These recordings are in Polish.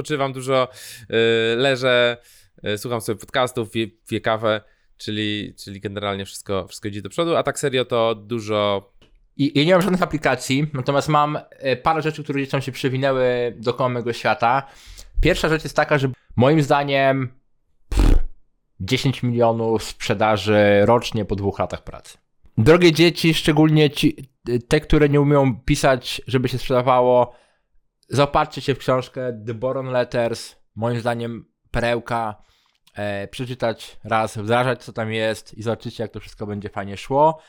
odpoczywam dużo, yy, leżę, yy, słucham sobie podcastów, piję, piję kawę, czyli, czyli generalnie wszystko, wszystko idzie do przodu, a tak serio to dużo I, ja nie mam żadnych aplikacji, natomiast mam e, parę rzeczy, które gdzieś tam się przewinęły dookoła mojego świata. Pierwsza rzecz jest taka, że moim zdaniem pff, 10 milionów sprzedaży rocznie po dwóch latach pracy. Drogie dzieci, szczególnie ci, te, które nie umieją pisać, żeby się sprzedawało, zaopatrzcie się w książkę The Boron Letters. Moim zdaniem perełka. E, przeczytać raz, wdrażać co tam jest i zobaczycie, jak to wszystko będzie fajnie szło.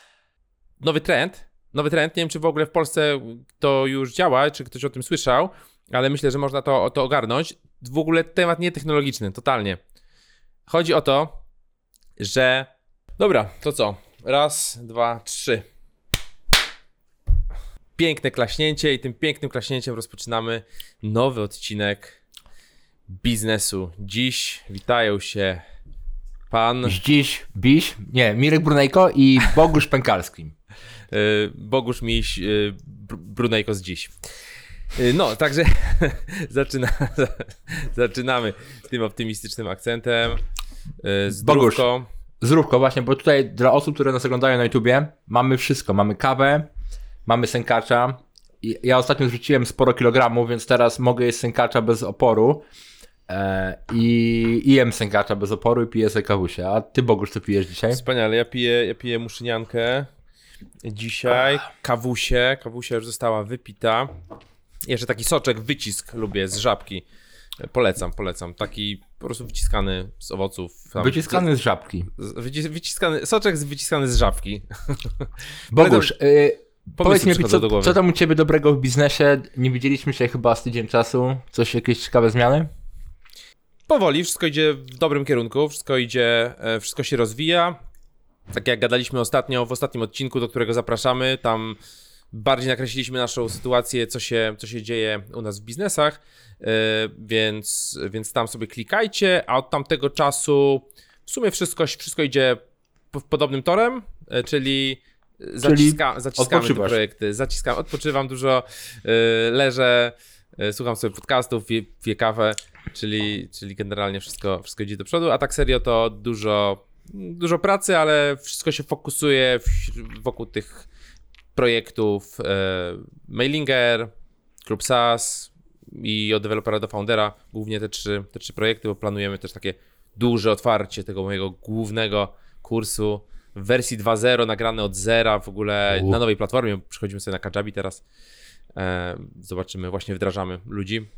nowy trend. Nowy trend, nie wiem czy w ogóle w Polsce to już działa, czy ktoś o tym słyszał, ale myślę, że można to, to ogarnąć. W ogóle temat nietechnologiczny, totalnie. Chodzi o to, że. Dobra, to co? Raz, dwa, trzy. Piękne klaśnięcie, i tym pięknym klaśnięciem rozpoczynamy nowy odcinek biznesu. Dziś witają się pan. Dziś, Biś, nie, Mirek Brunejko i Bogusz Pękalski. Y, Bogusz Miś, y, Br- Brunejko z dziś. Y, No, także zaczyna, zaczynamy tym optymistycznym akcentem. Zdrówko. Zrówko właśnie, bo tutaj dla osób, które nas oglądają na YouTubie, mamy wszystko. Mamy kawę, mamy sękacza. Ja ostatnio zrzuciłem sporo kilogramów, więc teraz mogę jeść sękacza bez oporu. E, I, I jem sękacza bez oporu i piję sobie kawusie. A ty, Bogusz, co pijesz dzisiaj? Wspaniale, ja piję, ja piję muszyniankę dzisiaj, kawusie, kawusia już została wypita. Jeszcze taki soczek, wycisk lubię z żabki. Polecam, polecam. Taki po prostu wyciskany z owoców. Tam- Wyciskany z żabki. z- wyci- Wyciskany, soczek z wyciskany z żabki. Bogusz, y, powiedz mi, co, co tam u ciebie dobrego w biznesie? Nie widzieliśmy się chyba z tydzień czasu. Coś, jakieś ciekawe zmiany? powoli, wszystko idzie w dobrym kierunku, wszystko idzie, e, wszystko się rozwija. Tak jak gadaliśmy ostatnio, w ostatnim odcinku, do którego zapraszamy, tam bardziej nakreśliliśmy naszą sytuację, co się, co się dzieje u nas w biznesach, e, więc, więc tam sobie klikajcie, a od tamtego czasu w sumie wszystko, wszystko idzie podobnym torem, e, czyli zaciska, zaciskamy te projekty, zaciskam, odpoczywam dużo, e, leżę, e, słucham sobie podcastów, piję, piję kawę, czyli, czyli generalnie wszystko, wszystko idzie do przodu, a tak serio to dużo, dużo pracy, ale wszystko się fokusuje wokół tych projektów e, Mailinger, Klub SaaS i od dewelopera do foundera, głównie te trzy, te trzy projekty, bo planujemy też takie duże otwarcie tego mojego głównego kursu w wersji 2.0, nagrane od zera w ogóle U. na nowej platformie, przychodzimy sobie na Kajabi teraz, e, zobaczymy, właśnie wdrażamy ludzi.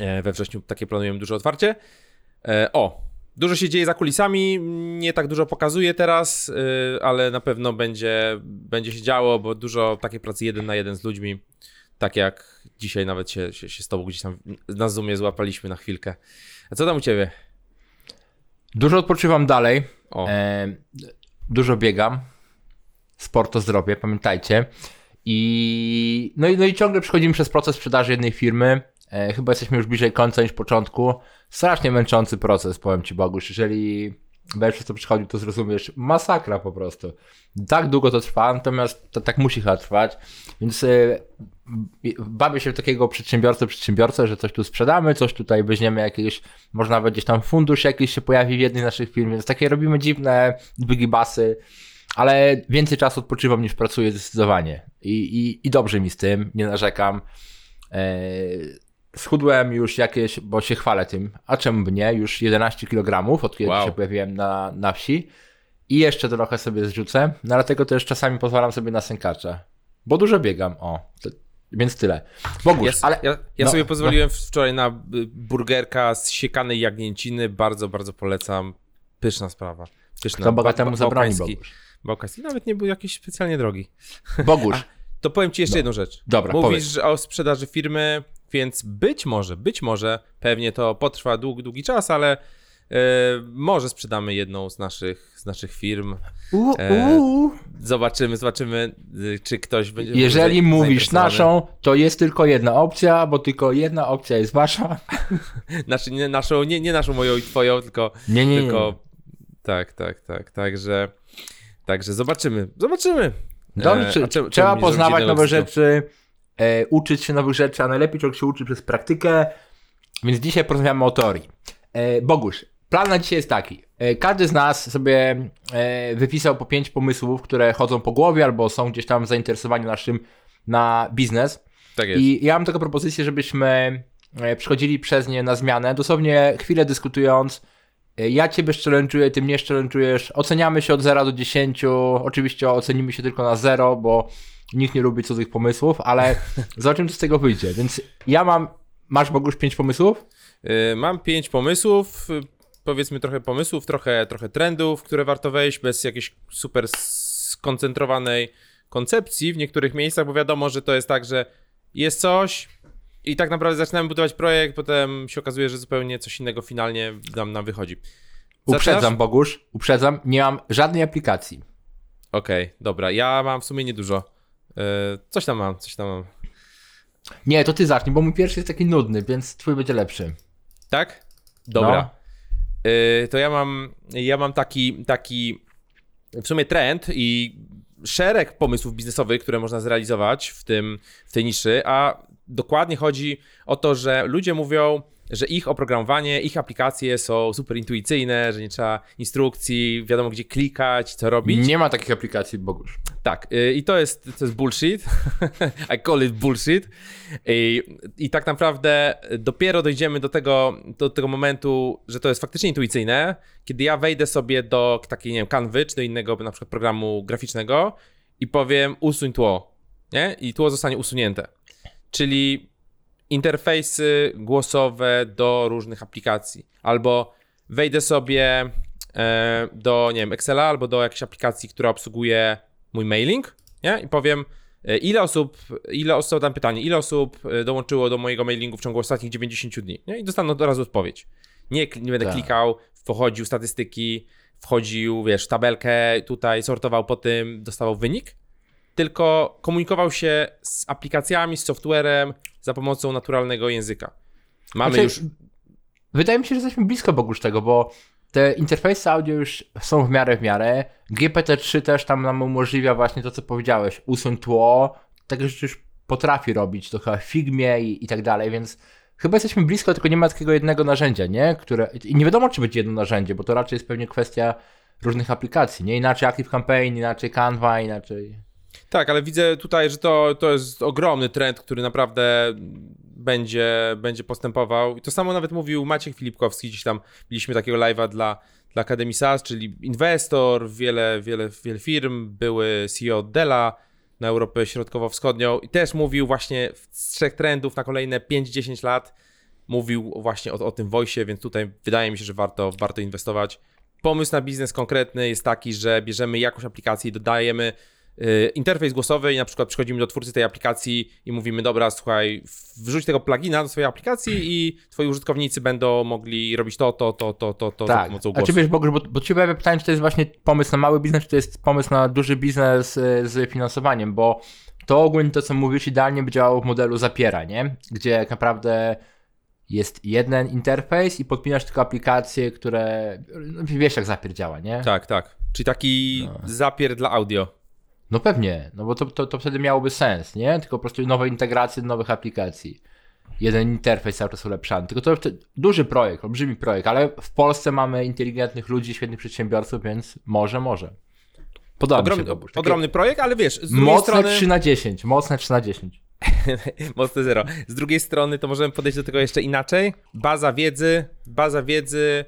E, We wrześniu takie planujemy duże otwarcie. E, O, dużo się dzieje za kulisami, nie tak dużo pokazuję teraz, y, ale na pewno będzie, będzie się działo, bo dużo takiej pracy jeden na jeden z ludźmi, tak jak dzisiaj nawet się, się, się z tobą gdzieś tam na Zoomie złapaliśmy na chwilkę. A co tam u ciebie? Dużo odpoczywam dalej. O, E, dużo biegam. Sport to zdrowie, pamiętajcie. I no, i no i ciągle przechodzimy przez proces sprzedaży jednej firmy. E, chyba jesteśmy już bliżej końca niż początku. Strasznie męczący proces, powiem Ci Bogusz. Jeżeli będziesz przez to przychodził, to zrozumiesz. Masakra po prostu. Tak długo to trwa, natomiast to tak musi chyba trwać. Więc e, bawię się w takiego przedsiębiorcę, przedsiębiorcę, że coś tu sprzedamy, coś tutaj weźmiemy jakiegoś, może nawet gdzieś tam fundusz jakiś się pojawi w jednej z naszych firm, więc takie robimy dziwne wygibasy, ale więcej czasu odpoczywam niż pracuję zdecydowanie I, i, i dobrze mi z tym, nie narzekam. Eee, schudłem już jakieś, bo się chwalę tym, a czemu by nie, już 11 kg, od kiedy Wow. się pojawiłem na, na wsi i jeszcze trochę sobie zrzucę, no dlatego też czasami pozwalam sobie na sękacza, bo dużo biegam, o, to, więc tyle. Bogusz, ja, ale... ja, ja no, sobie pozwoliłem wczoraj na y, burgerka z siekanej jagnięciny, bardzo, bardzo polecam. Pyszna sprawa. Pyszna. To bogatemu Ba- ba- zabroni. Bogusz. Bałkański nawet nie był jakiś specjalnie drogi. Bogusz, To powiem ci jeszcze jedną rzecz. dobra, Mówisz powiedz. o sprzedaży firmy, więc być może, być może, pewnie to potrwa długi, długi czas, ale e, może sprzedamy jedną z naszych, z naszych firm. U, e, u. Zobaczymy, zobaczymy, y, czy ktoś będzie. Jeżeli za- mówisz naszą, to jest tylko jedna opcja, bo tylko jedna opcja jest wasza. Znaczy, nie naszą, nie, nie naszą moją i twoją, tylko. Nie, nie, nie. tylko tak, tak, tak. Także. Także zobaczymy. Zobaczymy. Dobrze, E, czemu- trzeba czemu nie poznawać nowe rzeczy, e, uczyć się nowych rzeczy, a najlepiej człowiek się uczy przez praktykę. Więc dzisiaj porozmawiamy o teorii. E, Bogusz, plan na dzisiaj jest taki. E, każdy z nas sobie e, wypisał po pięć pomysłów, które chodzą po głowie albo są gdzieś tam zainteresowani naszym na biznes. Tak jest. I ja mam taką propozycję, żebyśmy e, przechodzili przez nie na zmianę, dosłownie chwilę dyskutując. E, Ja ciebie szczelęczuję, ty mnie szczelęczujesz. Oceniamy się od 0 do 10. Oczywiście ocenimy się tylko na 0, bo nikt nie lubi cudzych pomysłów, ale zobaczymy, co z tego wyjdzie. Więc ja mam. Masz Bogusz pięć pomysłów? Y, Mam pięć pomysłów, y, powiedzmy trochę pomysłów, trochę, trochę trendów, które warto wejść bez jakiejś super skoncentrowanej koncepcji w niektórych miejscach, bo wiadomo, że to jest tak, że jest coś i tak naprawdę zaczynamy budować projekt, potem się okazuje, że zupełnie coś innego finalnie nam, nam wychodzi. Uprzedzam, Zaczynasz? Bogusz, uprzedzam. Nie mam żadnej aplikacji. Okej, dobra, ja mam w sumie niedużo. Y, Coś tam mam, coś tam mam. Nie, to ty zacznij, bo mój pierwszy jest taki nudny, więc twój będzie lepszy. Tak? Dobra. Y, to ja mam, ja mam taki, taki w sumie trend i szereg pomysłów biznesowych, które można zrealizować w, tym, w tej niszy, a dokładnie chodzi o to, że ludzie mówią, że ich oprogramowanie, ich aplikacje są super intuicyjne, że nie trzeba instrukcji, wiadomo gdzie klikać, co robić. Nie ma takich aplikacji, Bogusz. Tak, y, i to jest, to jest bullshit. I call it bullshit. I, I tak naprawdę dopiero dojdziemy do tego, do tego momentu, że to jest faktycznie intuicyjne, kiedy ja wejdę sobie do takiej, nie wiem, Canvy, czy do innego na przykład programu graficznego i powiem usuń tło, nie? I tło zostanie usunięte. Czyli interfejsy głosowe do różnych aplikacji. Albo wejdę sobie e, do, nie wiem, Excela albo do jakiejś aplikacji, która obsługuje mój mailing, nie? I powiem, e, ile osób, ile osób, dam pytanie, ile osób e, dołączyło do mojego mailingu w ciągu ostatnich 90 dni, nie? I dostaną od razu odpowiedź. Nie, nie będę Tak. klikał, wchodził statystyki, wchodził, wiesz, tabelkę tutaj, sortował po tym, dostawał wynik, tylko komunikował się z aplikacjami, z softwarem za pomocą naturalnego języka. Mamy Znaczy, już... Wydaje mi się, że jesteśmy blisko Bogusz tego, bo te interfejsy audio już są w miarę w miarę. GPT-3 też tam nam umożliwia właśnie to, co powiedziałeś, usuń tło. Takie rzeczy już potrafi robić, to chyba w Figmie i, i tak dalej, więc chyba jesteśmy blisko, tylko nie ma takiego jednego narzędzia, nie? Które... I nie wiadomo, czy będzie jedno narzędzie, bo to raczej jest pewnie kwestia różnych aplikacji, nie? Inaczej ActiveCampaign, inaczej Canva, inaczej... Tak, ale widzę tutaj, że to, to jest ogromny trend, który naprawdę będzie, będzie postępował. I to samo nawet mówił Maciek Filipkowski, gdzieś tam mieliśmy takiego live'a dla, dla Akademii SaaS, czyli inwestor, wiele, wiele, wiele firm, były CEO Della na Europę Środkowo-Wschodnią i też mówił właśnie z trzech trendów na kolejne 5-10 lat, mówił właśnie o, o tym voice, więc tutaj wydaje mi się, że warto, warto inwestować. Pomysł na biznes konkretny jest taki, że bierzemy jakąś aplikację i dodajemy interfejs głosowy i na przykład przychodzimy do twórcy tej aplikacji i mówimy, dobra, słuchaj, wrzuć tego plugina do swojej aplikacji i twoi użytkownicy będą mogli robić to, to, to, to, to, to za Tak, pomocą a głosu. czy wiesz, Bogusz, bo, bo ci pojawia pytanie, czy to jest właśnie pomysł na mały biznes, czy to jest pomysł na duży biznes y, z finansowaniem, bo to ogólnie to, co mówisz, idealnie by działało w modelu zapiera, nie? Gdzie tak naprawdę jest jeden interfejs i podpinasz tylko aplikacje, które, no, wiesz jak zapier działa, nie? Tak, tak. Czyli taki zapier dla audio. No pewnie, no bo to, to, to wtedy miałoby sens, nie? Tylko po prostu nowe integracje do nowych aplikacji. Jeden interfejs cały czas ulepszany. Tylko to duży projekt, olbrzymi projekt, ale w Polsce mamy inteligentnych ludzi, świetnych przedsiębiorców, więc może, może. Podoba się Ogromny, to. Takie ogromny projekt, ale wiesz, z drugiej Mocne strony... 3 na 10, mocne 3 na 10. Mocne zero. Z drugiej strony to możemy podejść do tego jeszcze inaczej. Baza wiedzy, baza wiedzy,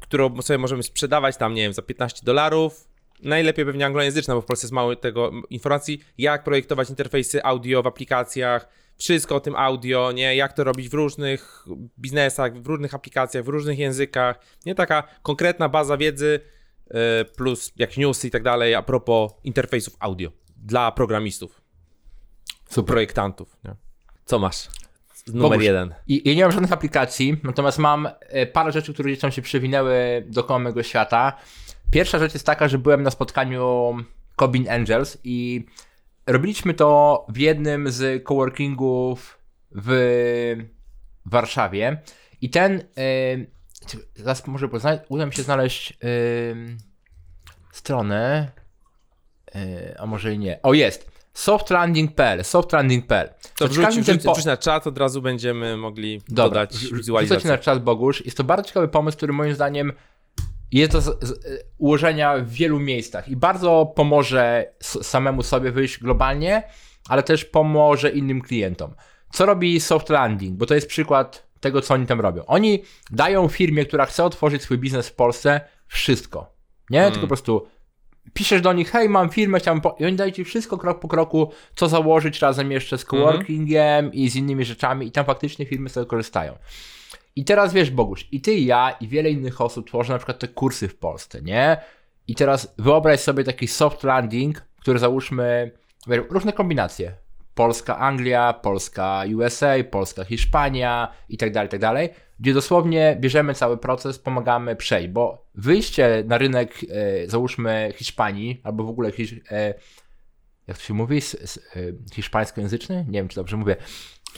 którą sobie możemy sprzedawać tam, nie wiem, za 15 dolarów. Najlepiej pewnie anglojęzyczna, bo w Polsce jest mało tego informacji, jak projektować interfejsy audio w aplikacjach, wszystko o tym audio, nie, jak to robić w różnych biznesach, w różnych aplikacjach, w różnych językach, nie, taka konkretna baza wiedzy yy, plus jakieś newsy i tak dalej a propos interfejsów audio dla programistów Super. projektantów. Nie? Co masz? Numer Bogusz, jeden. I, ja nie mam żadnych aplikacji, natomiast mam e, parę rzeczy, które gdzieś tam się przewinęły dookoła mojego świata. Pierwsza rzecz jest taka, że byłem na spotkaniu Cobin Angels i robiliśmy to w jednym z coworkingów w Warszawie. I ten. E, zaraz może poznać, uda mi się znaleźć e, stronę. E, a może i nie. O, jest. softlanding.pl, softlanding.pl. To wrzuć, mnie ten wrzuć, po- wrzuć na czat, od razu będziemy mogli Dobra, dodać wizualizację. na czat Bogusz. Jest to bardzo ciekawy pomysł, który moim zdaniem jest do ułożenia w wielu miejscach i bardzo pomoże samemu sobie wyjść globalnie, ale też pomoże innym klientom. Co robi Soft Landing? Bo to jest przykład tego, co oni tam robią. Oni dają firmie, która chce otworzyć swój biznes w Polsce, wszystko. Nie? Tylko po prostu piszesz do nich, hej, mam firmę, chciałbym po... I oni dają ci wszystko krok po kroku, co założyć razem jeszcze z coworkingiem i z innymi rzeczami i tam faktycznie firmy z tego korzystają. I teraz wiesz, Bogusz, i ty, i ja, i wiele innych osób tworzy na przykład te kursy w Polsce, nie? I teraz wyobraź sobie taki soft landing, który załóżmy, wiesz, różne kombinacje. Polska Anglia, Polska USA, Polska Hiszpania i tak dalej, tak dalej, gdzie dosłownie bierzemy cały proces, pomagamy przejść, bo wyjście na rynek, e, załóżmy Hiszpanii, albo w ogóle e, jak to się mówi, e, hiszpańskojęzyczny? Nie wiem, czy dobrze mówię.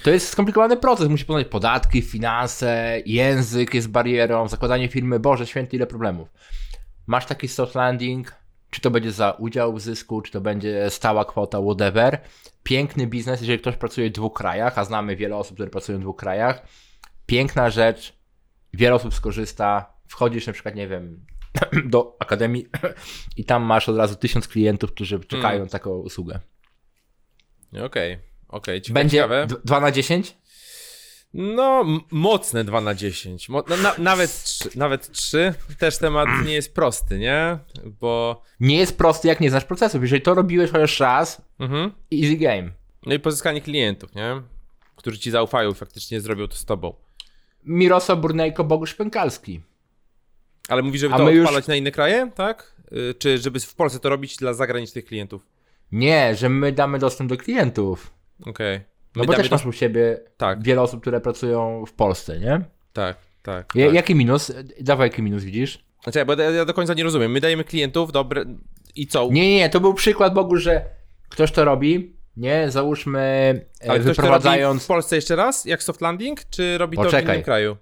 To jest skomplikowany proces, musi poznać podatki, finanse, język jest barierą, zakładanie firmy, Boże święty, ile problemów. Masz taki soft landing, czy to będzie za udział w zysku, czy to będzie stała kwota, whatever. Piękny biznes, jeżeli ktoś pracuje w dwóch krajach, a znamy wiele osób, które pracują w dwóch krajach. Piękna rzecz, wiele osób skorzysta, wchodzisz na przykład, nie wiem, do akademii i tam masz od razu tysiąc klientów, którzy czekają Mm. na taką usługę. Okej, okej, ciekawe. Będzie ciekawe. 2 na 10? No, mocne 2 na 10. Mo- no, na, nawet, 3, nawet 3. Też temat nie jest prosty, nie? Bo. Nie jest prosty, jak nie znasz procesów. Jeżeli to robiłeś chociaż raz, Mhm. easy game. No i pozyskanie klientów, nie? Którzy ci zaufają i faktycznie zrobią to z tobą. Mirosław Burnejko, Bogusz Pękalski. Ale mówisz, żeby A to my już- odpalać na inne kraje, tak? Y, Czy żeby w Polsce to robić dla zagranicznych klientów? Nie, że my damy dostęp do klientów. Okej. No My bo też to- masz u siebie Tak, wiele osób, które pracują w Polsce, nie? tak, tak. Ja, tak. Jaki minus? Dawaj, jaki minus widzisz? Znaczy, bo ja, ja do końca nie rozumiem. My dajemy klientów, dobre. I co? Nie, nie, to był przykład, Bogu, że ktoś to robi, nie? Załóżmy, e, Ale wyprowadzając w Polsce jeszcze raz, jak soft landing, czy robi to w Poczekaj. innym kraju?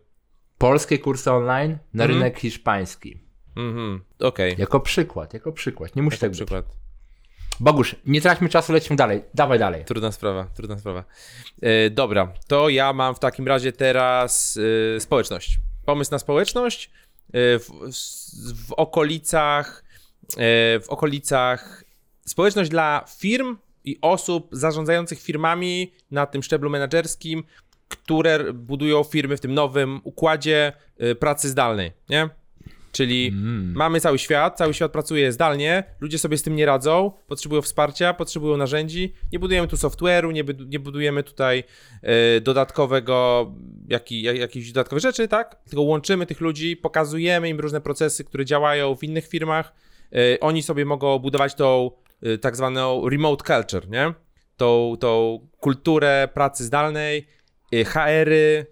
polskie kursy online na Mhm. rynek hiszpański. Mhm, okej. Jako przykład, jako przykład. Nie musi Jako tak być. Bogusz, nie traćmy czasu, lecimy dalej. Dawaj dalej. Trudna sprawa, trudna sprawa. E, dobra, to ja mam w takim razie teraz e, społeczność. Pomysł na społeczność e, w, w okolicach w okolicach społeczność dla firm i osób zarządzających firmami na tym szczeblu menedżerskim, które budują firmy w tym nowym układzie pracy zdalnej, nie? Czyli mamy cały świat, cały świat pracuje zdalnie, ludzie sobie z tym nie radzą, potrzebują wsparcia, potrzebują narzędzi. Nie budujemy tu software'u, nie, nie budujemy tutaj e, dodatkowego, jaki, jak, jakichś dodatkowych rzeczy, tak? Tylko łączymy tych ludzi, pokazujemy im różne procesy, które działają w innych firmach. E, oni sobie mogą budować tą e, tak zwaną remote culture, nie? Tą, tą kulturę pracy zdalnej, HR-y, y,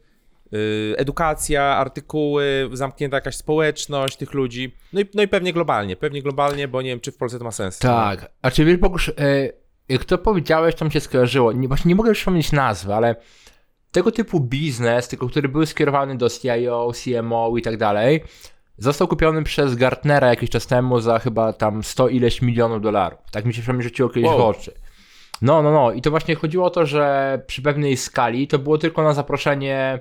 edukacja, artykuły, zamknięta jakaś społeczność tych ludzi. No i, no i pewnie globalnie, pewnie globalnie, bo nie wiem, czy w Polsce to ma sens. Tak. A czy wiesz, Bogusz, e, jak to powiedziałeś, to mi się skojarzyło. Nie, właśnie nie mogę przypomnieć nazwy, ale tego typu biznes, tylko który był skierowany do CIO, CMO i tak dalej, został kupiony przez Gartnera jakiś czas temu za chyba tam 100 ileś milionów dolarów. Tak mi się przynajmniej rzuciło kiedyś Wow. w oczy. No, no, no. I to właśnie chodziło o to, że przy pewnej skali to było tylko na zaproszenie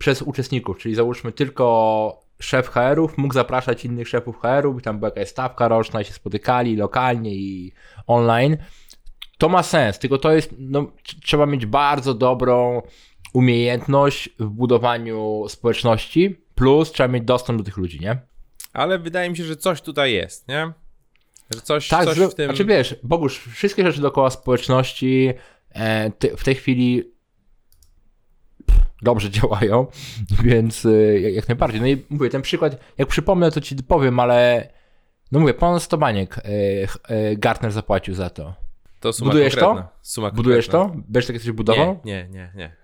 przez uczestników, czyli załóżmy tylko szef HR-ów mógł zapraszać innych szefów HR-ów i tam była jakaś stawka roczna i się spotykali lokalnie i online. To ma sens, tylko to jest, no, tr- trzeba mieć bardzo dobrą umiejętność w budowaniu społeczności, plus trzeba mieć dostęp do tych ludzi, nie? Ale wydaje mi się, że coś tutaj jest, nie? Że coś, Tak, coś zro- w tym... znaczy wiesz, Bogusz, wszystkie rzeczy dookoła społeczności e, w tej chwili dobrze działają, więc e, jak, najbardziej. No i mówię, ten przykład, jak przypomnę, to ci powiem, ale no mówię, ponad 100 baniek e, ch- e, Gartner zapłacił za to. to suma budujesz to? konkretna. Suma Budujesz konkretna. to? Będziesz takie coś budował? Nie, nie, nie, nie.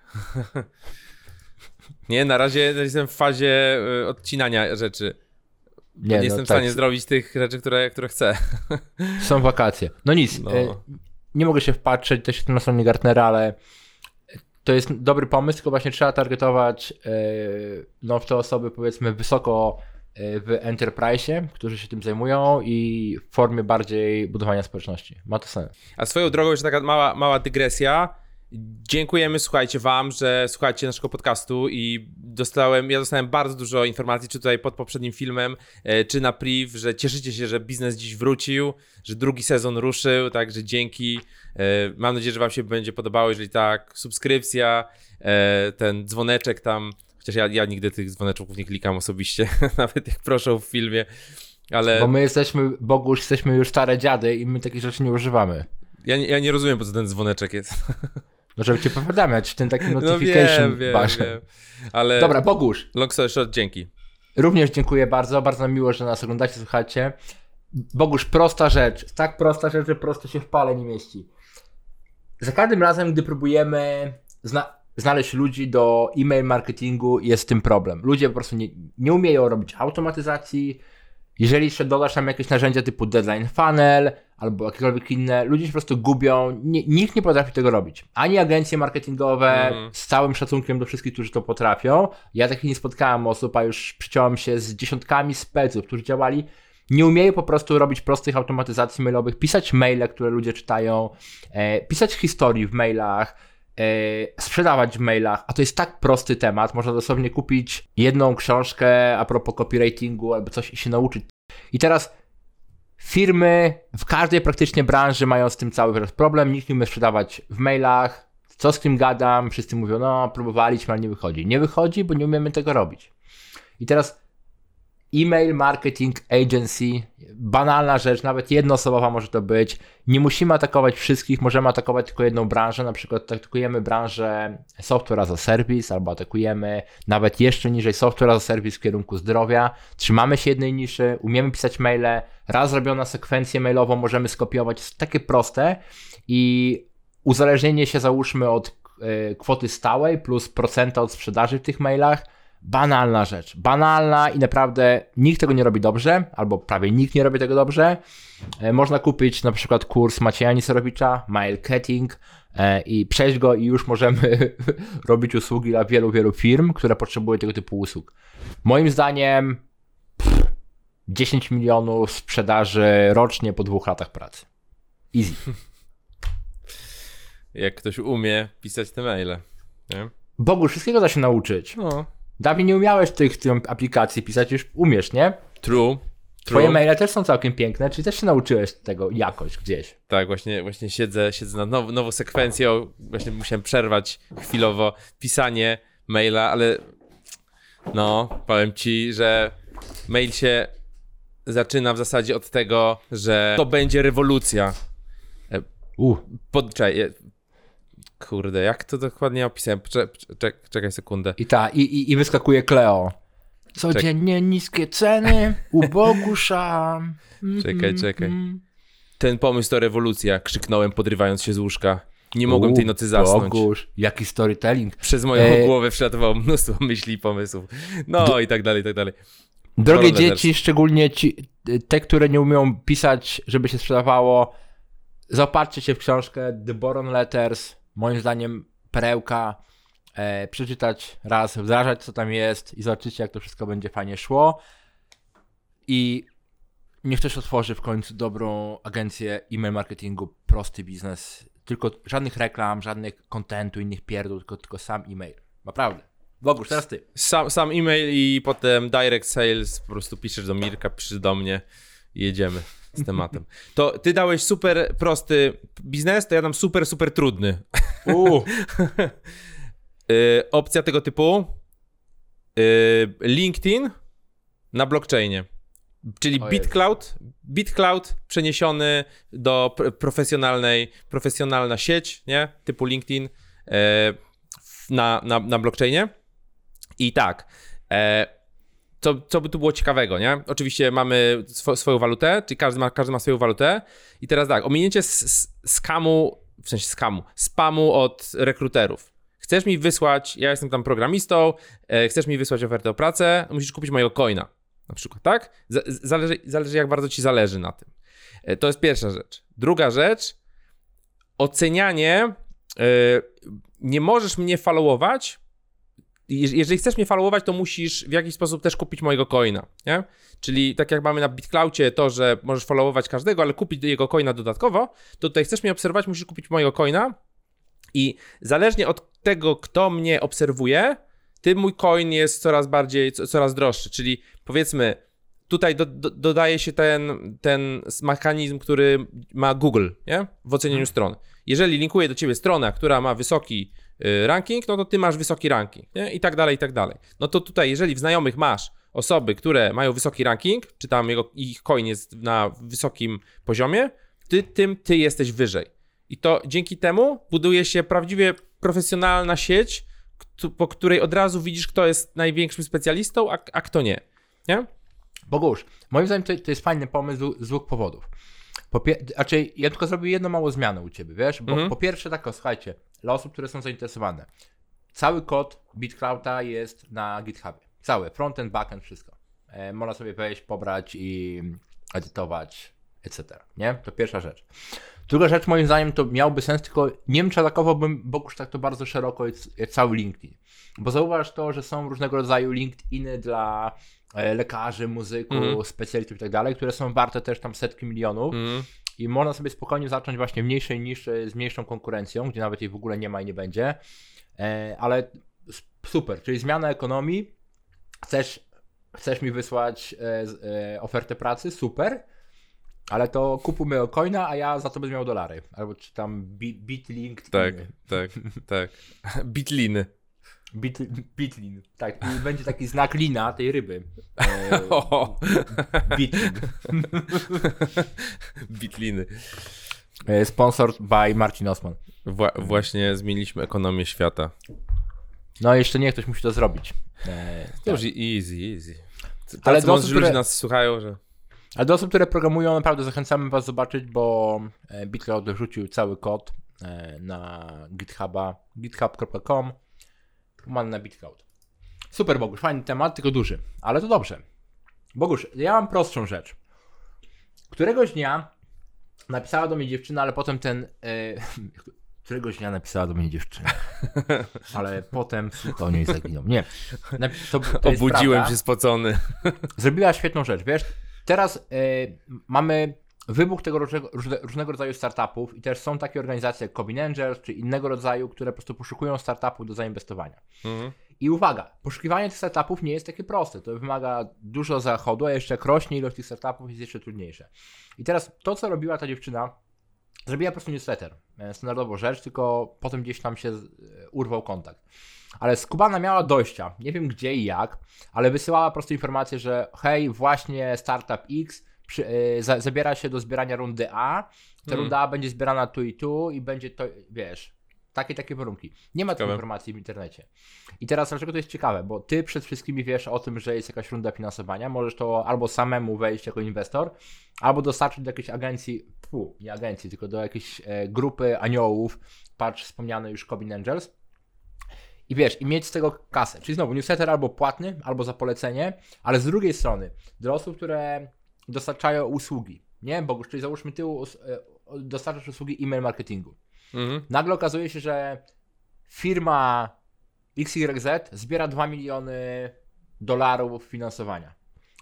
nie, na razie jestem w fazie y, odcinania rzeczy. Nie, no jestem w tak, stanie zrobić tych rzeczy, które, które chcę. Są wakacje. No nic, No. nie mogę się wpatrzeć, też na stronie Gartnera, ale to jest dobry pomysł, tylko właśnie trzeba targetować e, no, te osoby powiedzmy wysoko e, w Enterprise, którzy się tym zajmują i w formie bardziej budowania społeczności. Ma to sens. A swoją drogą jeszcze taka mała, mała dygresja. Dziękujemy, słuchajcie wam, że słuchacie naszego podcastu i dostałem, ja dostałem bardzo dużo informacji, czy tutaj pod poprzednim filmem, e, czy na priv, że cieszycie się, że biznes dziś wrócił, że drugi sezon ruszył, także dzięki. E, Mam nadzieję, że wam się będzie podobało, jeżeli tak, subskrypcja, e, ten dzwoneczek tam, chociaż ja, ja nigdy tych dzwoneczków nie klikam osobiście, nawet jak proszę w filmie, ale Bo my jesteśmy, Bogusz, jesteśmy już stare dziady i my takich rzeczy nie używamy. ja, nie- ja nie rozumiem, po co ten dzwoneczek jest. No żeby cię powiadamiać w tym takim No notification wiem, wiem, barze. wiem. Ale Dobra, Bogusz, long story short, dzięki. również dziękuję bardzo, bardzo nam miło, że nas oglądacie, słuchacie. Bogusz, prosta rzecz, tak prosta rzecz, że prosto się w pale nie mieści. Za każdym razem, gdy próbujemy zna- znaleźć ludzi do e-mail marketingu, jest z tym problem. Ludzie po prostu nie, nie umieją robić automatyzacji. Jeżeli jeszcze dodasz tam jakieś narzędzia typu deadline funnel albo jakiekolwiek inne, ludzie się po prostu gubią. Nie, nikt nie potrafi tego robić. Ani agencje marketingowe, Mhm. z całym szacunkiem do wszystkich, którzy to potrafią. Ja takich nie spotkałem osób, a już przyciąłem się z dziesiątkami speców, którzy działali nie umieją po prostu robić prostych automatyzacji mailowych, pisać maile, które ludzie czytają, e, pisać historii w mailach, sprzedawać w mailach, a to jest tak prosty temat, można dosłownie kupić jedną książkę a propos copywritingu albo coś i się nauczyć. I teraz firmy w każdej praktycznie branży mają z tym cały teraz problem, nikt nie umie sprzedawać w mailach, co z tym gadam, wszyscy mówią, no próbowaliśmy, ale nie wychodzi. Nie wychodzi, bo nie umiemy tego robić. I teraz E-mail marketing agency, banalna rzecz, nawet jednoosobowa może to być. Nie musimy atakować wszystkich, możemy atakować tylko jedną branżę, na przykład atakujemy branżę software as a service, albo atakujemy nawet jeszcze niżej software as a service w kierunku zdrowia. Trzymamy się jednej niszy, umiemy pisać maile, raz zrobiona sekwencję mailową możemy skopiować, jest takie proste i uzależnienie się załóżmy od e, kwoty stałej plus procenta od sprzedaży w tych mailach, banalna rzecz. Banalna i naprawdę nikt tego nie robi dobrze, albo prawie nikt nie robi tego dobrze. E, Można kupić na przykład kurs Macieja Nisorowicza, Mail Marketing e, i przejść go i już możemy robić usługi dla wielu, wielu firm, które potrzebują tego typu usług. Moim zdaniem pff, 10 milionów sprzedaży rocznie po dwóch latach pracy. Easy. Jak ktoś umie pisać te maile. Nie? Bogu, wszystkiego da się nauczyć. No. Dawniej nie umiałeś tych, tych aplikacji pisać, już umiesz, nie? True. Twoje True. maile też są całkiem piękne, czyli też się nauczyłeś tego jakoś gdzieś. Tak, właśnie, właśnie siedzę, siedzę nad now, nową sekwencją. Właśnie musiałem przerwać chwilowo pisanie maila, ale no, powiem ci, że mail się zaczyna w zasadzie od tego, że to będzie rewolucja. Uh, Pod, czekaj, e, kurde, jak to dokładnie opisałem? Cze, czek, czekaj sekundę. I ta, i, i, i wyskakuje Cleo. Codziennie niskie ceny u Bogusza. Czekaj, Mhm, czekaj. mhm. Ten pomysł to rewolucja, krzyknąłem podrywając się z łóżka. Nie mogłem U, tej nocy zasnąć. Bogusz, jaki storytelling. Przez moją E, głowę przelatywało mnóstwo myśli i pomysłów. No i tak dalej, i tak dalej. Drogie dzieci, szczególnie ci, te, które nie umieją pisać, żeby się sprzedawało, zaopatrzcie się w książkę The Boron Letters. Moim zdaniem perełka. E, przeczytać raz, wdrażać co tam jest i zobaczycie jak to wszystko będzie fajnie szło. I niech ktoś otworzy w końcu dobrą agencję e-mail marketingu, prosty biznes. Tylko żadnych reklam, żadnych kontentu, innych pierdół, tylko, tylko sam e-mail. Naprawdę. Bogusz, teraz ty. Sam, sam e-mail i potem direct sales, po prostu piszesz do Mirka, piszesz do mnie i jedziemy z tematem. To ty dałeś super prosty biznes, to ja dam super, super trudny. Uh. Y, opcja tego typu y, LinkedIn na blockchainie. Czyli. BitCloud, BitCloud przeniesiony do pr- profesjonalnej, profesjonalna sieć, nie? Typu LinkedIn w- na, na, na blockchainie. I tak, e, co, co by tu było ciekawego, nie? Oczywiście mamy swo, swoją walutę, czyli każdy ma, każdy ma swoją walutę. I teraz tak, ominięcie skamu, w sensie skamu, spamu od rekruterów. Chcesz mi wysłać, ja jestem tam programistą, e, chcesz mi wysłać ofertę o pracę, musisz kupić mojego coina, na przykład, tak? Z- Zależy, zależy jak bardzo ci zależy na tym. E, To jest pierwsza rzecz. Druga rzecz, ocenianie, e, nie możesz mnie followować, jeżeli chcesz mnie followować, to musisz w jakiś sposób też kupić mojego coina, nie? Czyli tak jak mamy na BitCloudzie to, że możesz followować każdego, ale kupić jego coina dodatkowo, to tutaj chcesz mnie obserwować, musisz kupić mojego coina i zależnie od tego, kto mnie obserwuje, tym mój coin jest coraz bardziej, co- coraz droższy, czyli powiedzmy tutaj do, do, dodaje się ten, ten mechanizm, który ma Google, nie? W ocenianiu stron. Jeżeli linkuje do ciebie strona, która ma wysoki ranking, no to ty masz wysoki ranking, nie? I tak dalej, i tak dalej. No to tutaj, jeżeli w znajomych masz osoby, które mają wysoki ranking, czy tam jego, ich coin jest na wysokim poziomie, ty, tym ty jesteś wyżej. I to dzięki temu buduje się prawdziwie profesjonalna sieć, po której od razu widzisz, kto jest największym specjalistą, a, a kto nie. Nie? Bogusz, moim zdaniem to, to jest fajny pomysł z dwóch powodów. Po pie- znaczy, ja tylko zrobię jedną małą zmianę u ciebie, wiesz? Bo Mhm. po pierwsze, tak, o, słuchajcie, dla osób, które są zainteresowane, cały kod BitClouda jest na GitHubie. Cały, frontend, backend, wszystko. E, można sobie wejść, pobrać i edytować, etc. Nie? To pierwsza rzecz. Druga rzecz, moim zdaniem, to miałby sens, tylko nie wiem, czy atakowałbym Bogusz tak to bardzo szeroko, jak cały LinkedIn. Bo zauważ to, że są różnego rodzaju LinkedIny dla e, lekarzy, muzyków, Mhm. specjalistów i tak dalej, które są warte też tam setki milionów Mm. I można sobie spokojnie zacząć właśnie mniejszej niszy z mniejszą konkurencją, gdzie nawet jej w ogóle nie ma i nie będzie, e, ale super, czyli zmiana ekonomii, chcesz, chcesz mi wysłać e, e, ofertę pracy, super, ale to kupuj mojego coina, a ja za to będę miał dolary, albo czy tam bit, bitlink, Tak, tak, tak. Bitliny. Bit, bitlin, tak, i będzie taki znak lina tej ryby. E, bitlin. bitliny. E, Sponsored by Marcin Osman. Wła- właśnie zmieniliśmy ekonomię świata. No jeszcze nie, ktoś musi to zrobić. E, To już easy, easy. Ale Ale do osób, ludzie które- nas słuchają, że... Ale do osób, które programują, naprawdę zachęcamy Was zobaczyć, bo e, BitCloud wrzucił cały kod e, na GitHuba, github.com, umarł na BitCloud. Super, Bogusz, fajny temat, tylko duży, ale to dobrze. Bogusz, ja mam prostszą rzecz. Któregoś dnia napisała do mnie dziewczyna, ale potem ten... E, któregoś dnia napisała do mnie dziewczyna, ale potem słuch o niej zaginął. Nie, to, to Obudziłem prawda się spocony. zrobiła świetną rzecz, wiesz, teraz y, mamy wybuch tego różnego, różne- różnego rodzaju startupów i też są takie organizacje jak Combin Angels czy innego rodzaju, które po prostu poszukują startupów do zainwestowania. Mhm. I uwaga, poszukiwanie tych startupów nie jest takie proste, to wymaga dużo zachodu, a jeszcze jak rośnie ilość tych startupów jest jeszcze trudniejsze. I teraz to, co robiła ta dziewczyna, zrobiła po prostu newsletter, e, standardową rzecz, tylko potem gdzieś tam się e, urwał kontakt. Ale Skubana miała dojścia, nie wiem gdzie i jak, ale wysyłała po prostu informację, że hej, właśnie startup X przy, e, za, zabiera się do zbierania rundy A, ta Hmm. runda A będzie zbierana tu i tu i będzie to, wiesz, takie, takie warunki. Nie ma tej informacji w internecie. I teraz dlaczego to jest ciekawe? Bo ty przed wszystkimi wiesz o tym, że jest jakaś runda finansowania, możesz to albo samemu wejść jako inwestor, albo dostarczyć do jakiejś agencji, pu, nie agencji, tylko do jakiejś e, grupy aniołów, patrz wspomniane już Combin Angels. I wiesz, i mieć z tego kasę. Czyli znowu newsletter albo płatny, albo za polecenie, ale z drugiej strony, dla osób, które dostarczają usługi, nie? Bo czyli załóżmy ty e, dostarczasz usługi e-mail marketingu. Mhm. Nagle okazuje się, że firma XYZ zbiera 2 miliony dolarów finansowania.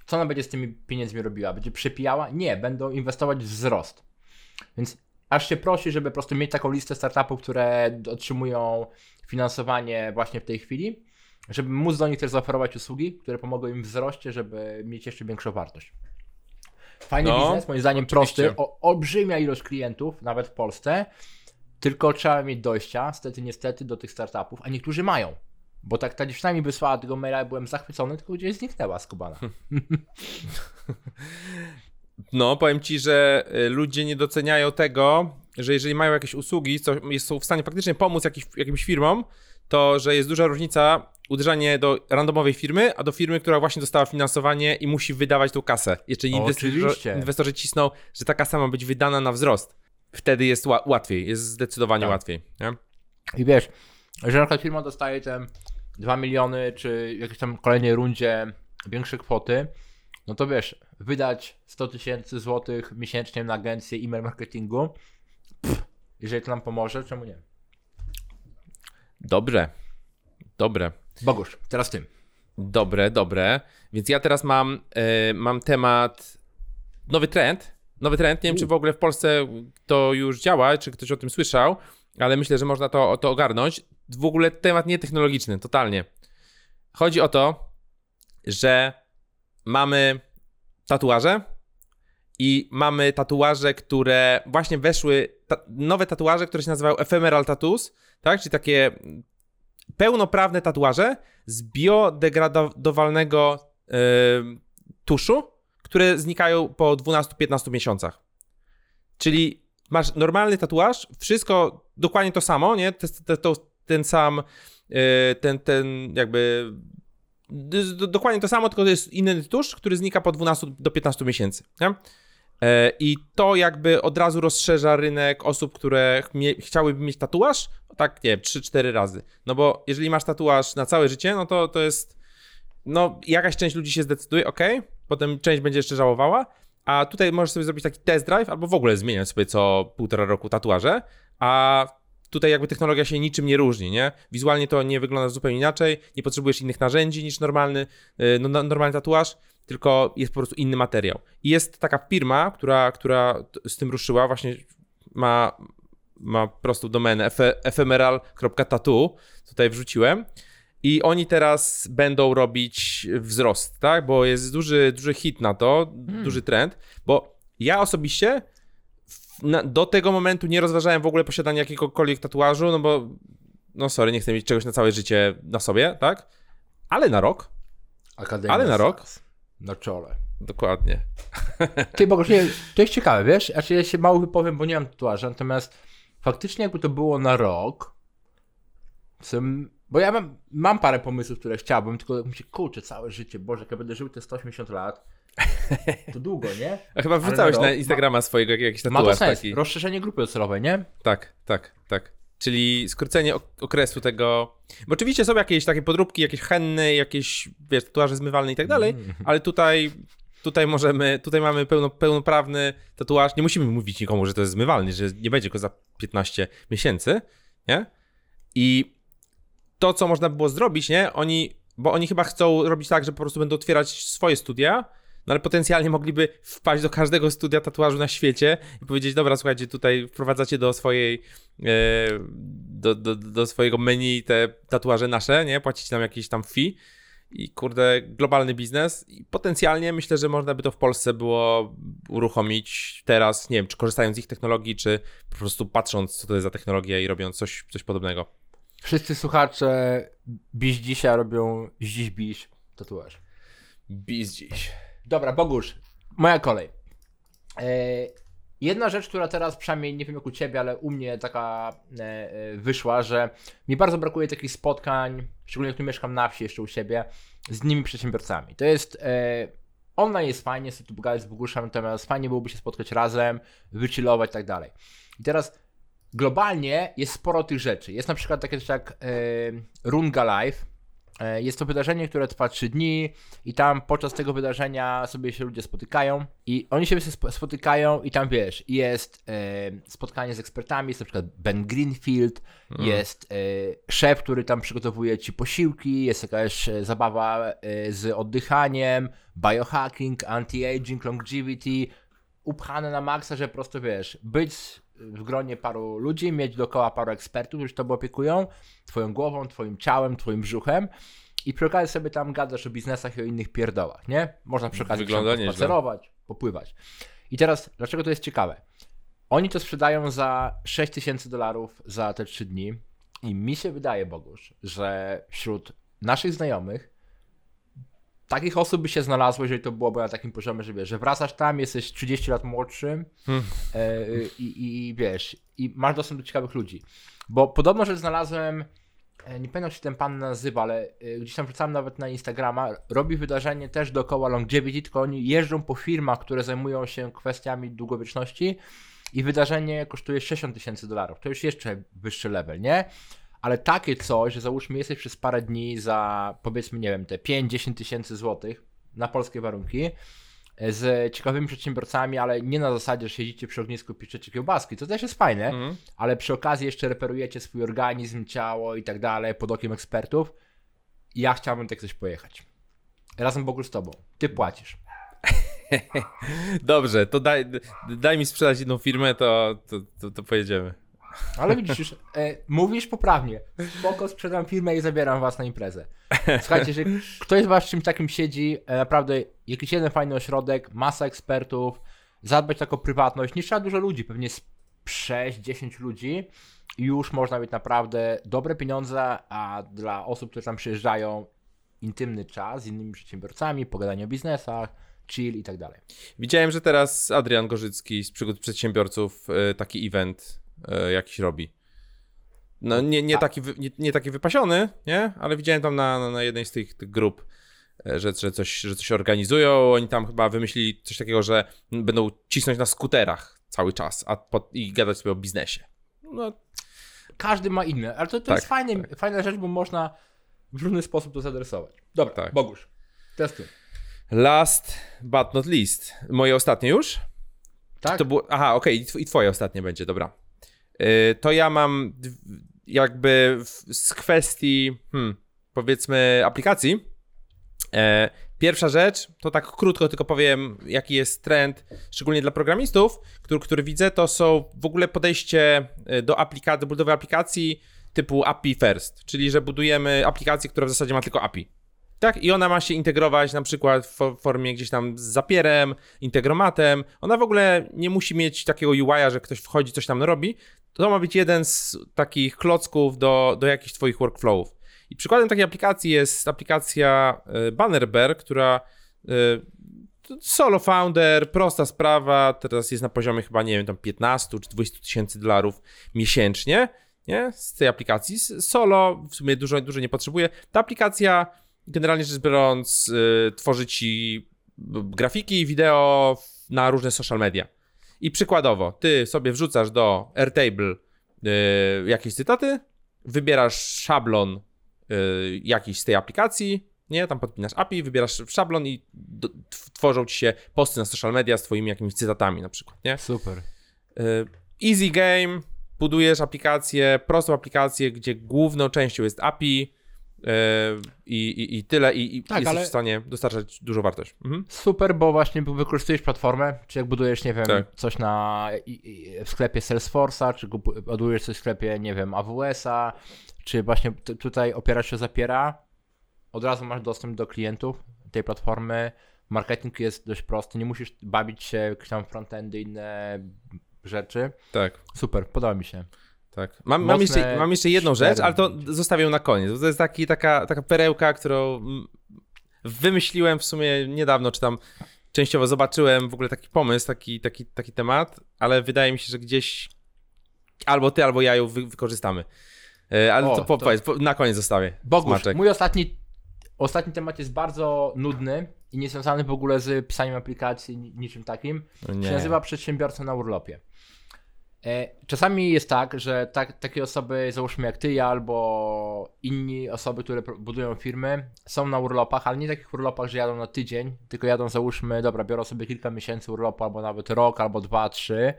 Co ona będzie z tymi pieniędzmi robiła? Będzie przepijała? Nie, będą inwestować w wzrost. Więc aż się prosi, żeby po prostu mieć taką listę startupów, które otrzymują finansowanie właśnie w tej chwili, żeby móc do nich też zaoferować usługi, które pomogą im w wzroście, żeby mieć jeszcze większą wartość. Fajny No, biznes, moim zdaniem oczywiście. prosty, o, olbrzymia ilość klientów, nawet w Polsce, tylko trzeba mieć dojścia, stety, niestety, do tych startupów, a niektórzy mają. Bo tak ta dziewczyna mi wysłała tego maila, byłem zachwycony, tylko gdzieś zniknęła z Kubana. No, powiem ci, że y, ludzie nie doceniają tego, że jeżeli mają jakieś usługi, co są w stanie faktycznie pomóc jakimś firmom, to że jest duża różnica uderzanie do randomowej firmy, a do firmy, która właśnie dostała finansowanie i musi wydawać tą kasę. Jeszcze inwestorzy, inwestorzy cisną, że ta kasa ma być wydana na wzrost. Wtedy jest ła- łatwiej, jest zdecydowanie Tak. łatwiej. Nie? I wiesz, że na przykład firma dostaje te 2 miliony, czy w jakiejś tam kolejnej rundzie większe kwoty, no to wiesz, wydać 100 tysięcy złotych miesięcznie na agencję e-mail marketingu, pff, jeżeli to nam pomoże, czemu nie? Dobrze. Dobre. Bogusz, teraz ty. Dobre, dobre. Więc ja teraz mam, e, mam temat, nowy trend. Nowy trend, nie wiem czy w ogóle w Polsce to już działa, czy ktoś o tym słyszał, ale myślę, że można to, to ogarnąć. W ogóle temat nietechnologiczny, totalnie. Chodzi o to, że mamy tatuaże i mamy tatuaże, które właśnie weszły, ta, nowe tatuaże, które się nazywają ephemeral tattoos, tak? Czyli takie pełnoprawne tatuaże z biodegradowalnego tuszu, które znikają po 12-15 miesiącach. Czyli masz normalny tatuaż, wszystko dokładnie to samo, nie? To, ten sam, yy, ten, ten jakby dokładnie to samo, tylko to jest inny tusz, który znika po 12 do 15 miesięcy. Nie? E, I to jakby od razu rozszerza rynek osób, które chmie- chciałyby mieć tatuaż, tak nie wiem, 3-4 razy. No bo jeżeli masz tatuaż na całe życie, no to to jest, no jakaś część ludzi się zdecyduje, ok, potem część będzie jeszcze żałowała, a tutaj możesz sobie zrobić taki test drive, albo w ogóle zmieniać sobie co półtora roku tatuaże, a tutaj jakby technologia się niczym nie różni, nie? Wizualnie to nie wygląda zupełnie inaczej, nie potrzebujesz innych narzędzi niż normalny, yy, no, no, normalny tatuaż, tylko jest po prostu inny materiał. I jest taka firma, która, która z tym ruszyła, właśnie ma, ma prostą domenę ephemeral.tattoo, tutaj wrzuciłem. I oni teraz będą robić wzrost, tak? Bo jest duży, duży hit na to, duży trend. Bo ja osobiście na, do tego momentu nie rozważałem w ogóle posiadania jakiegokolwiek tatuażu, no bo, no sorry, nie chcę mieć czegoś na całe życie na sobie, tak? Ale na rok, Akademia Ale na rok? Na czole. dokładnie. Ty, Bogusz, nie, to jest ciekawe, wiesz? Znaczy ja się mało wypowiem, bo nie mam tatuaża, natomiast faktycznie jakby to było na rok, bo ja mam, mam parę pomysłów, które chciałbym, tylko mi się kurczę całe życie, Boże, jak ja będę żył te 180 lat, to długo, nie? A chyba wrzucałeś na Instagrama swojego jak- jakiś Ma to tatuaż sens, taki. rozszerzenie grupy docelowej, nie? Tak, tak, tak. Czyli skrócenie ok- okresu tego. Bo oczywiście są jakieś takie podróbki, jakieś henny, jakieś wiesz, tatuaże zmywalne i tak dalej, Mm. ale tutaj, tutaj możemy, tutaj mamy pełno, pełnoprawny tatuaż. Nie musimy mówić nikomu, że to jest zmywalny, że nie będzie go za 15 miesięcy, nie? I to, co można by było zrobić, nie? Oni, bo oni chyba chcą robić tak, że po prostu będą otwierać swoje studia, no ale potencjalnie mogliby wpaść do każdego studia tatuażu na świecie i powiedzieć, dobra, słuchajcie, tutaj wprowadzacie do swojej, e, do, do, do swojego menu te tatuaże nasze, nie? Płacicie nam jakieś tam fee i kurde, globalny biznes i potencjalnie myślę, że można by to w Polsce było uruchomić teraz, nie wiem, czy korzystając z ich technologii, czy po prostu patrząc, co to jest za technologia i robiąc coś, coś podobnego. Wszyscy słuchacze biś dzisiaj robią dziś biś tatuaż. Biz dziś. Dobra, Bogusz, moja kolej. E, jedna rzecz, która teraz przynajmniej nie wiem jak u ciebie, ale u mnie taka e, e, wyszła, że mi bardzo brakuje takich spotkań, szczególnie jak tu mieszkam na wsi jeszcze u siebie, z innymi przedsiębiorcami. To jest. Online jest fajnie, sobie tu pogadać z Boguszem, natomiast fajnie byłoby się spotkać razem, wychillować i tak dalej. I teraz globalnie jest sporo tych rzeczy. Jest na przykład takie rzeczy jak Runga Live. E, Jest to wydarzenie, które trwa 3 dni i tam podczas tego wydarzenia sobie się ludzie spotykają i oni się sp- spotykają i tam wiesz, jest e, spotkanie z ekspertami, jest na przykład Ben Greenfield, jest e, szef, który tam przygotowuje ci posiłki, jest jakaś zabawa z oddychaniem, biohacking, anti-aging, longevity, upchane na maksa, że po prostu wiesz, być w gronie paru ludzi, mieć dookoła paru ekspertów, którzy tobą opiekują, twoją głową, twoim ciałem, twoim brzuchem i przy okazji sobie tam gadasz o biznesach i o innych pierdołach, nie? Można przy okazji spacerować, popływać. I teraz, dlaczego to jest ciekawe? Oni to sprzedają za 6 tysięcy dolarów za te 3 dni i mi się wydaje, Bogusz, że wśród naszych znajomych takich osób by się znalazło, jeżeli to byłoby na takim poziomie, że wiesz, że wracasz tam, jesteś 30 lat młodszy Hmm. e, i, i wiesz, i masz dostęp do ciekawych ludzi. Bo podobno, że znalazłem, e, nie pamiętam się ten pan nazywa, ale e, gdzieś tam wrzucałem nawet na Instagrama, robi wydarzenie też dookoła longevity, tylko oni jeżdżą po firmach, które zajmują się kwestiami długowieczności i wydarzenie kosztuje 60 tysięcy dolarów. To już jeszcze wyższy level, nie? Ale takie coś, że załóżmy jesteś przez parę dni za powiedzmy, nie wiem, te 5-10 tysięcy złotych na polskie warunki e, z ciekawymi przedsiębiorcami, ale nie na zasadzie, że siedzicie przy ognisku, pieczecie kiełbaski, to też jest fajne, Mhm. ale przy okazji jeszcze reperujecie swój organizm, ciało i tak dalej pod okiem ekspertów. ja chciałbym tak coś pojechać. Razem Bogu z tobą. Ty płacisz. Dobrze, to daj, daj mi sprzedać jedną firmę, to, to, to, to pojedziemy. Ale widzisz, już e, mówisz poprawnie. Spoko, sprzedam firmę i zabieram was na imprezę. Słuchajcie, że ktoś z was czymś takim siedzi, e, naprawdę jakiś jeden fajny ośrodek, masa ekspertów, zadbać tak o prywatność, nie trzeba dużo ludzi, pewnie z 6-10 ludzi i już można mieć naprawdę dobre pieniądze, a dla osób, które tam przyjeżdżają, intymny czas z innymi przedsiębiorcami, pogadanie o biznesach, chill i tak dalej. Widziałem, że teraz Adrian Gorzycki z przygód przedsiębiorców e, taki event jakiś robi. No nie, nie, tak. taki, nie, nie taki wypasiony, nie? Ale widziałem tam na, na- jednej z tych, tych grup, e, że, że, coś, że coś organizują. Oni tam chyba wymyślili coś takiego, że będą cisnąć na skuterach cały czas a po, i gadać sobie o biznesie. No Każdy ma inne, ale to, to Tak, jest fajne, fajna rzecz, bo można w różny sposób to zadresować. Dobra, Tak. Bogusz, testuj. Last but not least. Moje ostatnie już? Tak? To było. Aha, okej, tw- i twoje ostatnie będzie, dobra. Yy, to ja mam jakby z kwestii, hmm, powiedzmy, aplikacji. E, pierwsza rzecz, to tak krótko tylko powiem, jaki jest trend, szczególnie dla programistów, który, który widzę, to są w ogóle podejście e, do aplikacji, do budowy aplikacji typu API first, czyli że budujemy aplikację, która w zasadzie ma tylko API. Tak, i ona ma się integrować na przykład w fo- formie gdzieś tam z Zapierem, Integromatem. Ona w ogóle nie musi mieć takiego UI-a, że ktoś wchodzi, coś tam robi. To ma być jeden z takich klocków do, do jakichś twoich workflowów. I przykładem takiej aplikacji jest aplikacja y, Bannerbear, która y, solo founder, prosta sprawa, teraz jest na poziomie chyba, nie wiem, tam 15 czy 20 tysięcy dolarów miesięcznie, nie, z tej aplikacji. Solo w sumie dużo, dużo nie potrzebuje. Ta aplikacja generalnie rzecz biorąc y, tworzy ci grafiki, wideo na różne social media. I przykładowo, ty sobie wrzucasz do Airtable y, jakieś cytaty, wybierasz szablon y, jakiś z tej aplikacji, nie, tam podpinasz API, wybierasz szablon i do, tw- tworzą ci się posty na social media z twoimi jakimiś cytatami na przykład, nie? Super. Y, Easy game, budujesz aplikację, prostą aplikację, gdzie główną częścią jest API i, i, i tyle i, i Tak, jesteś ale- w stanie dostarczać dużo wartości. Mhm. Super, bo właśnie wykorzystujesz platformę, czy jak budujesz, nie wiem, Tak. coś na w sklepie Salesforce'a, czy budujesz coś w sklepie, nie wiem, AWS-a, czy właśnie tutaj opierasz się Zapiera, od razu masz dostęp do klientów tej platformy, marketing jest dość prosty, nie musisz bawić się jakieś tam frontendy, inne rzeczy. Tak. Super, podoba mi się. Tak. Mam, mam, jeszcze, mam jeszcze jedną rzecz, ale to zostawię na koniec. To jest taki, taka, taka perełka, którą wymyśliłem w sumie niedawno, czy tam częściowo zobaczyłem w ogóle taki pomysł, taki, taki, taki temat, ale wydaje mi się, że gdzieś albo ty, albo ja ją wy, wykorzystamy. E, Ale O, to, po, to- powiedz, po, na koniec zostawię. Bogusz, Smaczek. mój ostatni, ostatni temat jest bardzo nudny i niezwiązany w ogóle z pisaniem aplikacji, ni- niczym takim. O się nie. nazywa przedsiębiorca na urlopie. E, Czasami jest tak, że tak, takie osoby, załóżmy jak ty, ja albo inni osoby, które budują firmy, są na urlopach, ale nie takich urlopach, że jadą na tydzień, tylko jadą załóżmy, dobra, biorą sobie kilka miesięcy urlopu, albo nawet rok, albo dwa, trzy.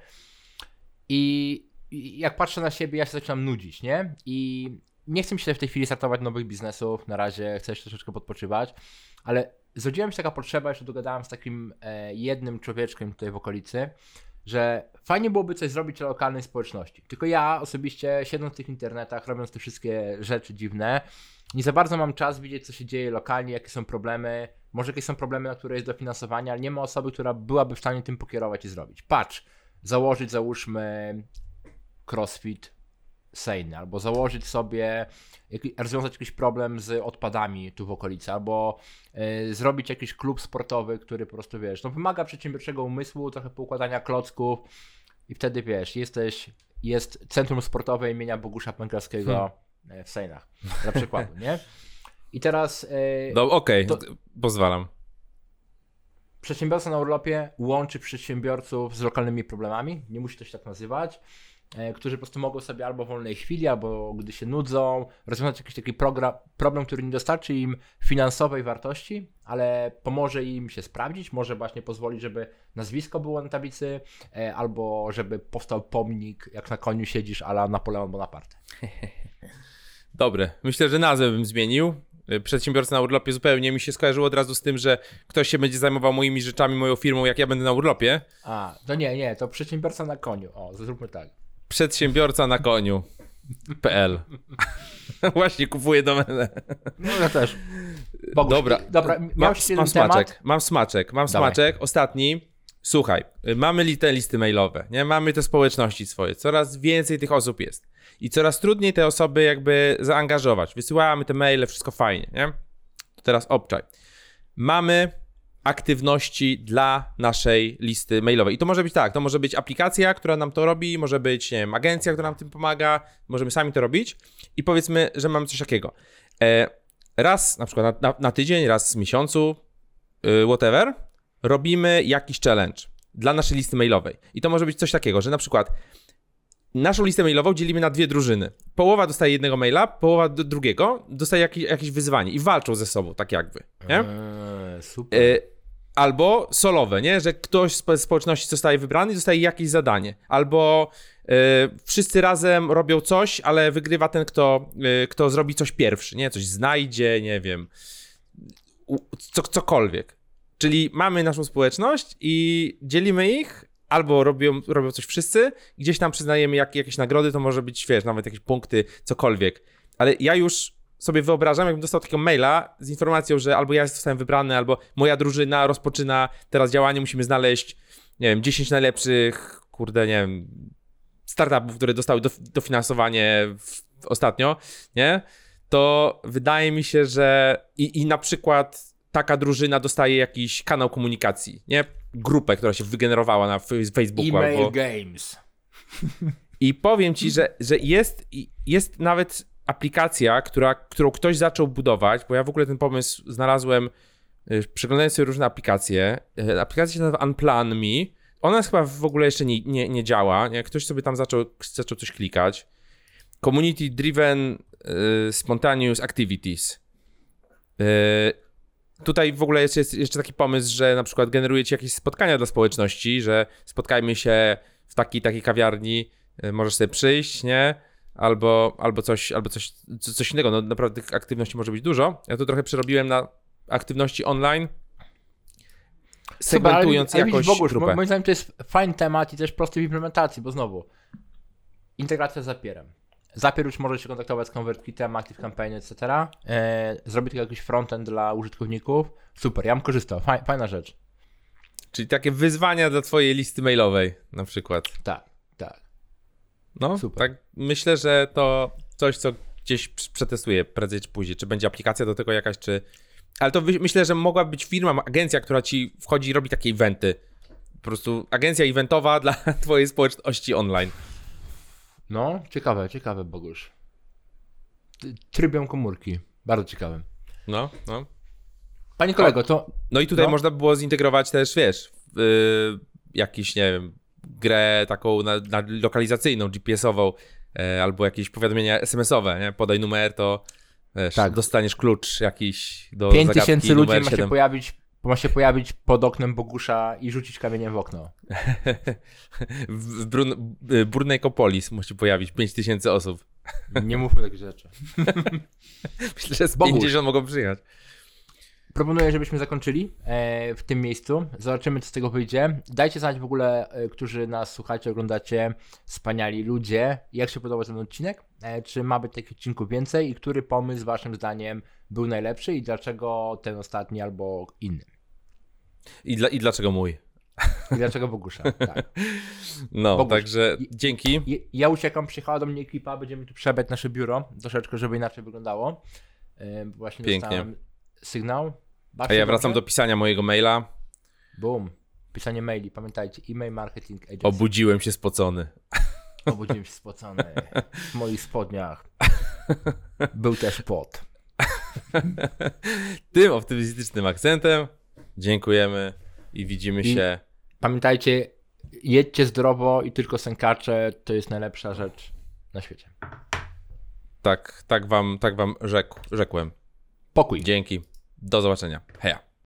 I, I jak patrzę na siebie, ja się zaczynam nudzić, nie? I nie chcę mi się w tej chwili startować nowych biznesów, na razie chcę jeszcze troszeczkę podpoczywać, ale zrodziła mi się taka potrzeba, jeszcze dogadałem z takim e, jednym człowieczkiem tutaj w okolicy, że fajnie byłoby coś zrobić dla lokalnej społeczności. Tylko ja osobiście siedząc w tych internetach, robiąc te wszystkie rzeczy dziwne, nie za bardzo mam czas widzieć, co się dzieje lokalnie, jakie są problemy. Może jakieś są problemy, na które jest dofinansowanie, ale nie ma osoby, która byłaby w stanie tym pokierować i zrobić. Patrz, założyć załóżmy crossfit sejny, albo założyć sobie, rozwiązać jakiś problem z odpadami tu w okolicy, albo y, zrobić jakiś klub sportowy, który po prostu, wiesz, no wymaga przedsiębiorczego umysłu, trochę poukładania klocków i wtedy, wiesz, jesteś, jest Centrum Sportowe imienia Bogusza Pękalskiego e, w Sejnach, dla przykładu, nie? I teraz y, No okej, t- pozwalam. Przedsiębiorca na urlopie łączy przedsiębiorców z lokalnymi problemami, nie musi to się tak nazywać, e, którzy po prostu mogą sobie albo w wolnej chwili, albo gdy się nudzą, rozwiązać jakiś taki program, problem, który nie dostarczy im finansowej wartości, ale pomoże im się sprawdzić, może właśnie pozwolić, żeby nazwisko było na tablicy, e, albo żeby powstał pomnik, jak na koniu siedzisz, ala Napoleon Bonaparte. Dobre. Myślę, że nazwę bym zmienił. y, przedsiębiorca na urlopie zupełnie mi się skojarzyło od razu z tym, że ktoś się będzie zajmował moimi rzeczami, moją firmą, jak ja będę na urlopie. A, to nie, nie, to przedsiębiorca na koniu. O, zróbmy tak. Przedsiębiorca na koniu. PL. Właśnie kupuję domenę. No ja też. Boguś, Dobra, dobra, mam, mam smaczek, mam smaczek, mam Dawaj. smaczek. Ostatni. Słuchaj, mamy te listy mailowe, nie? Mamy te społeczności swoje. Coraz więcej tych osób jest. I coraz trudniej te osoby jakby zaangażować. Wysyłamy te maile, wszystko fajnie, nie? To teraz obczaj. Mamy aktywności dla naszej listy mailowej. I to może być tak, to może być aplikacja, która nam to robi, może być, nie wiem, agencja, która nam tym pomaga, możemy sami to robić i powiedzmy, że mamy coś takiego. E, raz na przykład na, na, na tydzień, raz w miesiącu, y, whatever, robimy jakiś challenge dla naszej listy mailowej. I to może być coś takiego, że na przykład naszą listę mailową dzielimy na dwie drużyny. Połowa dostaje jednego maila, połowa drugiego dostaje jakieś, jakieś wyzwanie i walczą ze sobą, tak jakby, nie? Eee, super. E, albo solowe, nie? Że ktoś z spo- społeczności zostaje wybrany i dostaje jakieś zadanie. Albo e, wszyscy razem robią coś, ale wygrywa ten, kto, e, kto zrobi coś pierwszy, nie? Coś znajdzie, nie wiem, co, cokolwiek. Czyli mamy naszą społeczność i dzielimy ich, albo robią, robią coś wszyscy, gdzieś tam przyznajemy jak, jakieś nagrody, to może być, wiesz, nawet jakieś punkty, cokolwiek. Ale ja już sobie wyobrażam, jakbym dostał takiego maila z informacją, że albo ja zostałem wybrany, albo moja drużyna rozpoczyna teraz działanie, musimy znaleźć, nie wiem, 10 najlepszych, kurde, nie wiem, startupów, które dostały dof- dofinansowanie w, ostatnio, nie? To wydaje mi się, że i, i na przykład taka drużyna dostaje jakiś kanał komunikacji, nie? Grupę, która się wygenerowała na Facebooku E-mail albo... games. I powiem ci, że, że jest, jest nawet aplikacja, która, którą ktoś zaczął budować, bo ja w ogóle ten pomysł znalazłem y, przeglądając sobie różne aplikacje. Y, Aplikacja się nazywa Unplan Me. Ona chyba w ogóle jeszcze nie, nie, nie działa. Nie? Ktoś sobie tam zaczął, zaczął coś klikać. Community Driven y, Spontaneous Activities. Tutaj w ogóle jest, jest jeszcze taki pomysł, że na przykład generujecie jakieś spotkania dla społeczności, że spotkajmy się w takiej takiej kawiarni, możesz sobie przyjść, nie? Albo, albo, coś, albo coś, co- coś innego. No naprawdę tych aktywności może być dużo. Ja to trochę przerobiłem na aktywności online, segmentując ale, ale jakoś widzisz, Bogusz, grupę. mo- Moim zdaniem to jest fajny temat i też prosty w implementacji, bo znowu integracja z Zapierem. Zapier już może się kontaktować z ConvertKitem, ActiveCampaign, etc. E, zrobi tylko jakiś frontend dla użytkowników. Super, ja bym korzystał. Faj, fajna rzecz. Czyli takie wyzwania dla twojej listy mailowej na przykład. Tak. No, Super. tak myślę, że to coś, co gdzieś pr- przetestuję prędzej czy później. Czy będzie aplikacja do tego jakaś, czy... Ale to myślę, że mogła być firma, agencja, która ci wchodzi i robi takie eventy. Po prostu agencja eventowa dla twojej społeczności online. No, ciekawe, ciekawe, Bogusz. T- Trybem komórki. Bardzo ciekawe. No, no. Panie kolego, to No i tutaj No. można było zintegrować też, wiesz, yy, jakiś, nie wiem, grę taką na, na lokalizacyjną, GPS-ową, e, albo jakieś powiadomienia SMS-owe, nie? Podaj numer, to wiesz, Tak. dostaniesz klucz jakiś do 5 zagadki tysięcy ludzi ma się, 7. pojawić, ma się pojawić pod oknem Bogusza i rzucić kamieniem w okno. w w Brun y, Brunejkopolis musi pojawić 5000 osób. Nie mówmy takich rzeczy. Myślę, że z Boguś. 50 mogą przyjechać. Proponuję, żebyśmy zakończyli e, w tym miejscu. Zobaczymy, co z tego wyjdzie. Dajcie znać w ogóle, e, którzy nas słuchacie, oglądacie, wspaniali ludzie, jak się podobał ten odcinek, e, czy ma być takich odcinków więcej i który pomysł waszym zdaniem był najlepszy i dlaczego ten ostatni albo inny. I, dla, I dlaczego mój? I dlaczego Bogusza. Tak. No, Boguś. także dzięki. I- Ja uciekam, przyjechała do mnie ekipa, będziemy tu przebrać nasze biuro, troszeczkę, żeby inaczej wyglądało. Właśnie Pięknie. dostałem A ja wracam do pisania mojego maila. Boom. Pisanie maili, pamiętajcie, e-mail marketing agency. Obudziłem się spocony. Obudziłem się spocony. W moich spodniach był też pot. Tym optymistycznym akcentem dziękujemy i widzimy I- się. Pamiętajcie, jedźcie zdrowo i tylko sękacze to jest najlepsza rzecz na świecie. Tak, tak wam, tak wam rzekł, rzekłem. Pokój. Dzięki. Do zobaczenia. Heja.